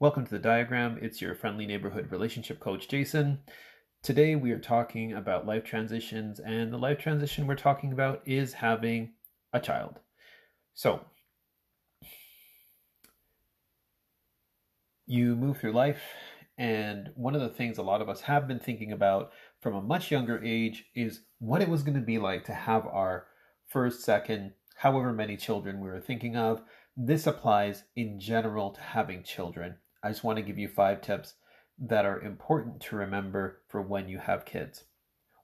Welcome to the diagram. It's your friendly neighborhood relationship coach, Jason. Today we are talking about life transitions, and the life transition we're talking about is having a child. So, you move through life, and one of the things a lot of us have been thinking about from a much younger age is what it was going to be like to have our first, second, however many children we were thinking of. This applies in general to having children. I just want to give you five tips that are important to remember for when you have kids.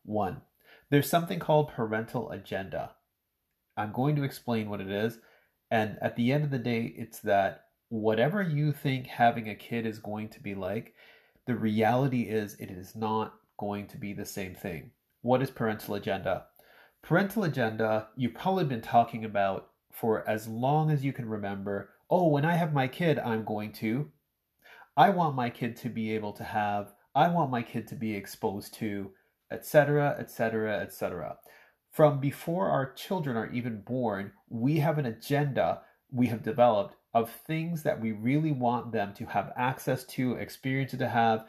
One, there's something called parental agenda. I'm going to explain what it is. And at the end of the day, it's that whatever you think having a kid is going to be like, the reality is it is not going to be the same thing. What is parental agenda? Parental agenda, you've probably been talking about for as long as you can remember. Oh, when I have my kid, I'm going to. I want my kid to be able to have, I want my kid to be exposed to, etc., etc., etc. From before our children are even born, we have an agenda we have developed of things that we really want them to have access to, experience to have,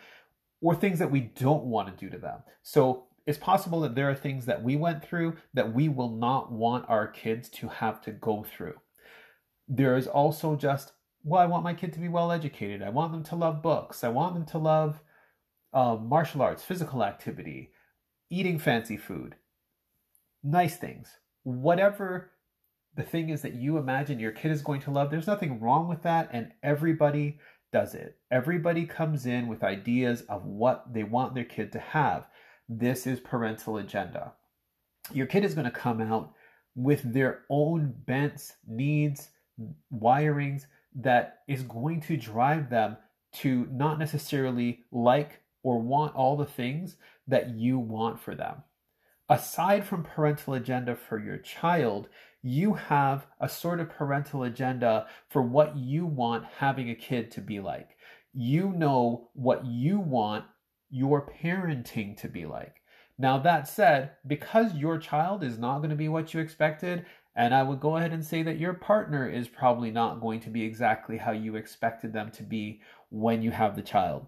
or things that we don't want to do to them. So it's possible that there are things that we went through that we will not want our kids to have to go through. There is also just, well, I want my kid to be well educated. I want them to love books. I want them to love uh, martial arts, physical activity, eating fancy food, nice things. Whatever the thing is that you imagine your kid is going to love, there's nothing wrong with that. And everybody does it. Everybody comes in with ideas of what they want their kid to have. This is parental agenda. Your kid is going to come out with their own bents, needs, wirings that is going to drive them to not necessarily like or want all the things that you want for them. Aside from parental agenda for your child, you have a sort of parental agenda for what you want having a kid to be like. You know what you want your parenting to be like. Now, that said, because your child is not going to be what you expected, and I would go ahead and say that your partner is probably not going to be exactly how you expected them to be when you have the child.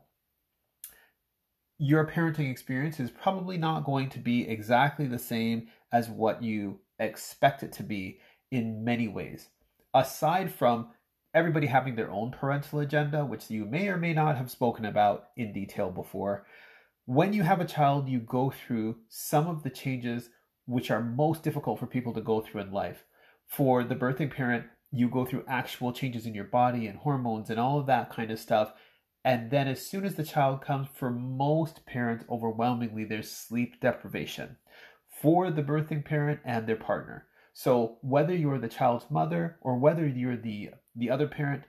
Your parenting experience is probably not going to be exactly the same as what you expect it to be in many ways. Aside from everybody having their own parental agenda, which you may or may not have spoken about in detail before. When you have a child, you go through some of the changes which are most difficult for people to go through in life. For the birthing parent, you go through actual changes in your body and hormones and all of that kind of stuff. And then, as soon as the child comes, for most parents, overwhelmingly, there's sleep deprivation for the birthing parent and their partner. So, whether you're the child's mother or whether you're the the other parent,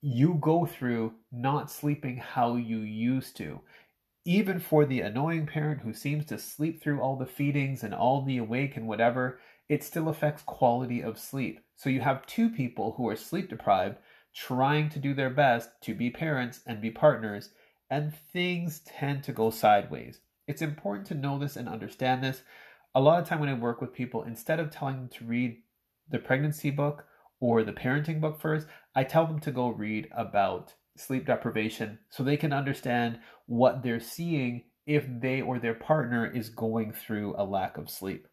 you go through not sleeping how you used to. Even for the annoying parent who seems to sleep through all the feedings and all the awake and whatever, it still affects quality of sleep. So you have two people who are sleep deprived trying to do their best to be parents and be partners, and things tend to go sideways. It's important to know this and understand this. A lot of time when I work with people, instead of telling them to read the pregnancy book or the parenting book first, I tell them to go read about sleep deprivation so they can understand what they're seeing if they or their partner is going through a lack of sleep.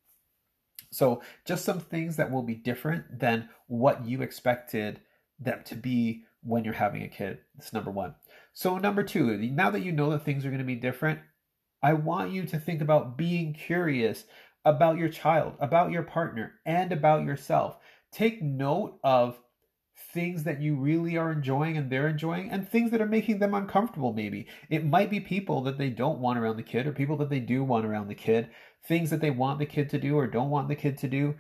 So, just some things that will be different than what you expected them to be when you're having a kid. That's number one. So, number two, now that you know that things are going to be different, I want you to think about being curious about your child, about your partner, and about yourself take note of things that you really are enjoying and they're enjoying and things that are making them uncomfortable maybe. It might be people that they don't want around the kid or people that they do want around the kid. Things that they want the kid to do or don't want the kid to do.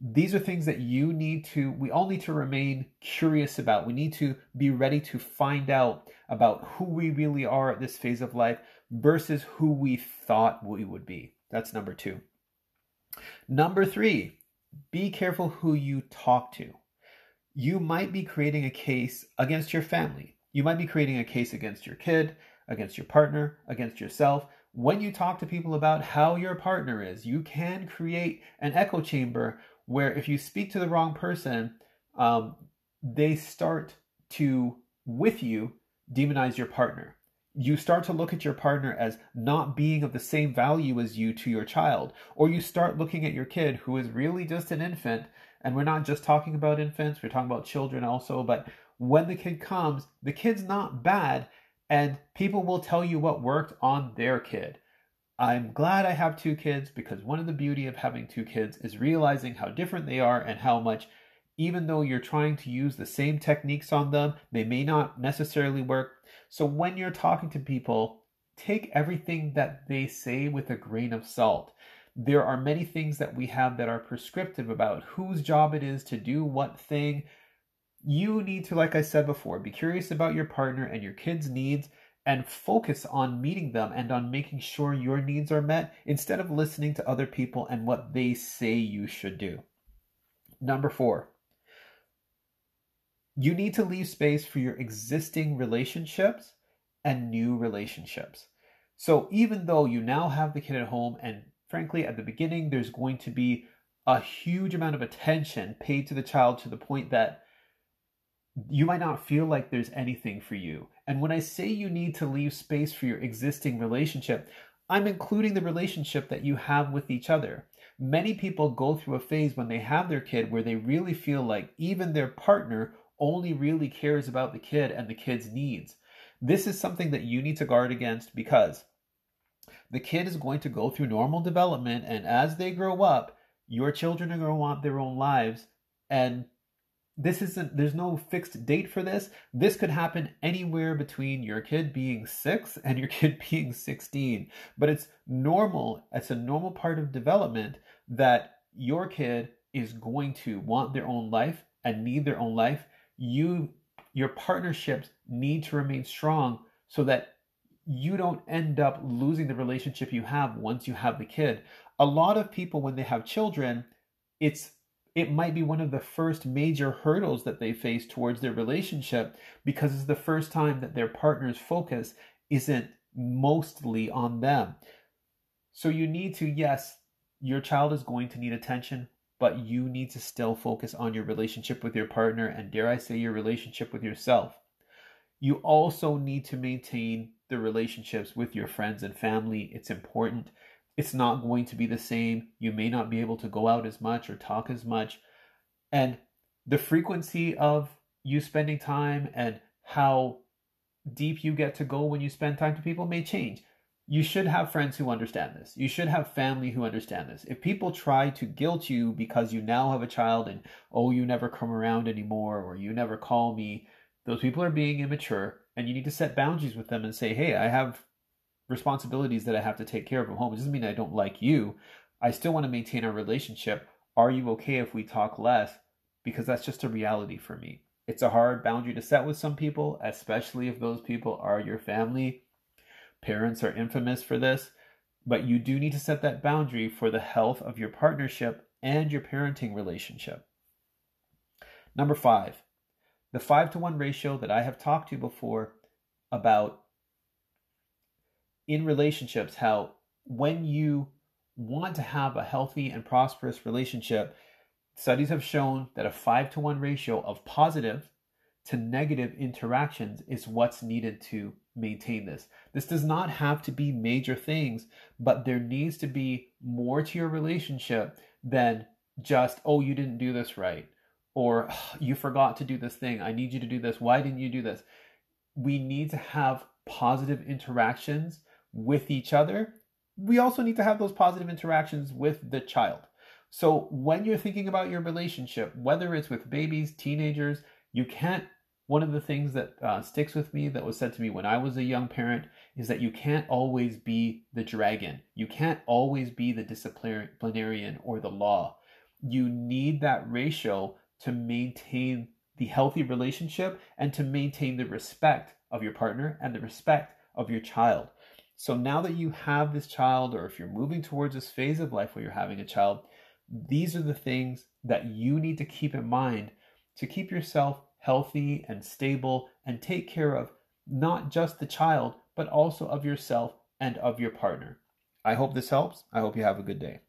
These are things that you need to we all need to remain curious about. We need to be ready to find out about who we really are at this phase of life versus who we thought we would be. That's number 2 number 3 be careful who you talk to. You might be creating a case against your family. You might be creating a case against your kid, against your partner, against yourself. When you talk to people about how your partner is, you can create an echo chamber where if you speak to the wrong person, um, they start to, with you, demonize your partner. You start to look at your partner as not being of the same value as you to your child. Or you start looking at your kid who is really just an infant. And we're not just talking about infants, we're talking about children also. But when the kid comes, the kid's not bad. And people will tell you what worked on their kid. I'm glad I have two kids because one of the beauty of having two kids is realizing how different they are and how much even though you're trying to use the same techniques on them, they may not necessarily work. So when you're talking to people, take everything that they say with a grain of salt. There are many things that we have that are prescriptive about whose job it is to do what thing. You need to, like I said before, be curious about your partner and your kids' needs and focus on meeting them and on making sure your needs are met instead of listening to other people and what they say you should do. Number four, you need to leave space for your existing relationships and new relationships. So even though you now have the kid at home, and frankly, at the beginning, there's going to be a huge amount of attention paid to the child to the point that you might not feel like there's anything for you. And when I say you need to leave space for your existing relationship, I'm including the relationship that you have with each other. Many people go through a phase when they have their kid where they really feel like even their partner only really cares about the kid and the kid's needs. This is something that you need to guard against because the kid is going to go through normal development, and as they grow up, your children are going to want their own lives. And this isn't, there's no fixed date for this. This could happen anywhere between your kid being six and your kid being 16. But it's normal, it's a normal part of development that your kid is going to want their own life and need their own life you your partnerships need to remain strong so that you don't end up losing the relationship you have once you have the kid. A lot of people when they have children, it's it might be one of the first major hurdles that they face towards their relationship because it's the first time that their partner's focus isn't mostly on them. So you need to yes, your child is going to need attention, but you need to still focus on your relationship with your partner and, dare I say, your relationship with yourself. You also need to maintain the relationships with your friends and family. It's important. It's not going to be the same. You may not be able to go out as much or talk as much. And the frequency of you spending time and how deep you get to go when you spend time to people may change you should have friends who understand this. You should have family who understand this. If people try to guilt you because you now have a child and, oh, you never come around anymore or you never call me, those people are being immature and you need to set boundaries with them and say, hey, I have responsibilities that I have to take care of at home. It doesn't mean I don't like you. I still want to maintain our relationship. Are you okay if we talk less? Because that's just a reality for me. It's a hard boundary to set with some people, especially if those people are your family Parents are infamous for this, but you do need to set that boundary for the health of your partnership and your parenting relationship. Number five, the five to one ratio that I have talked to before about in relationships, how when you want to have a healthy and prosperous relationship, studies have shown that a five to one ratio of positive to negative interactions is what's needed to maintain this. This does not have to be major things, but there needs to be more to your relationship than just, oh, you didn't do this right, or you forgot to do this thing. I need you to do this. Why didn't you do this? We need to have positive interactions with each other. We also need to have those positive interactions with the child. So when you're thinking about your relationship, whether it's with babies, teenagers, you can't one of the things that uh, sticks with me that was said to me when I was a young parent is that you can't always be the dragon. You can't always be the disciplinarian or the law. You need that ratio to maintain the healthy relationship and to maintain the respect of your partner and the respect of your child. So now that you have this child, or if you're moving towards this phase of life where you're having a child, these are the things that you need to keep in mind to keep yourself healthy and stable and take care of not just the child, but also of yourself and of your partner. I hope this helps. I hope you have a good day.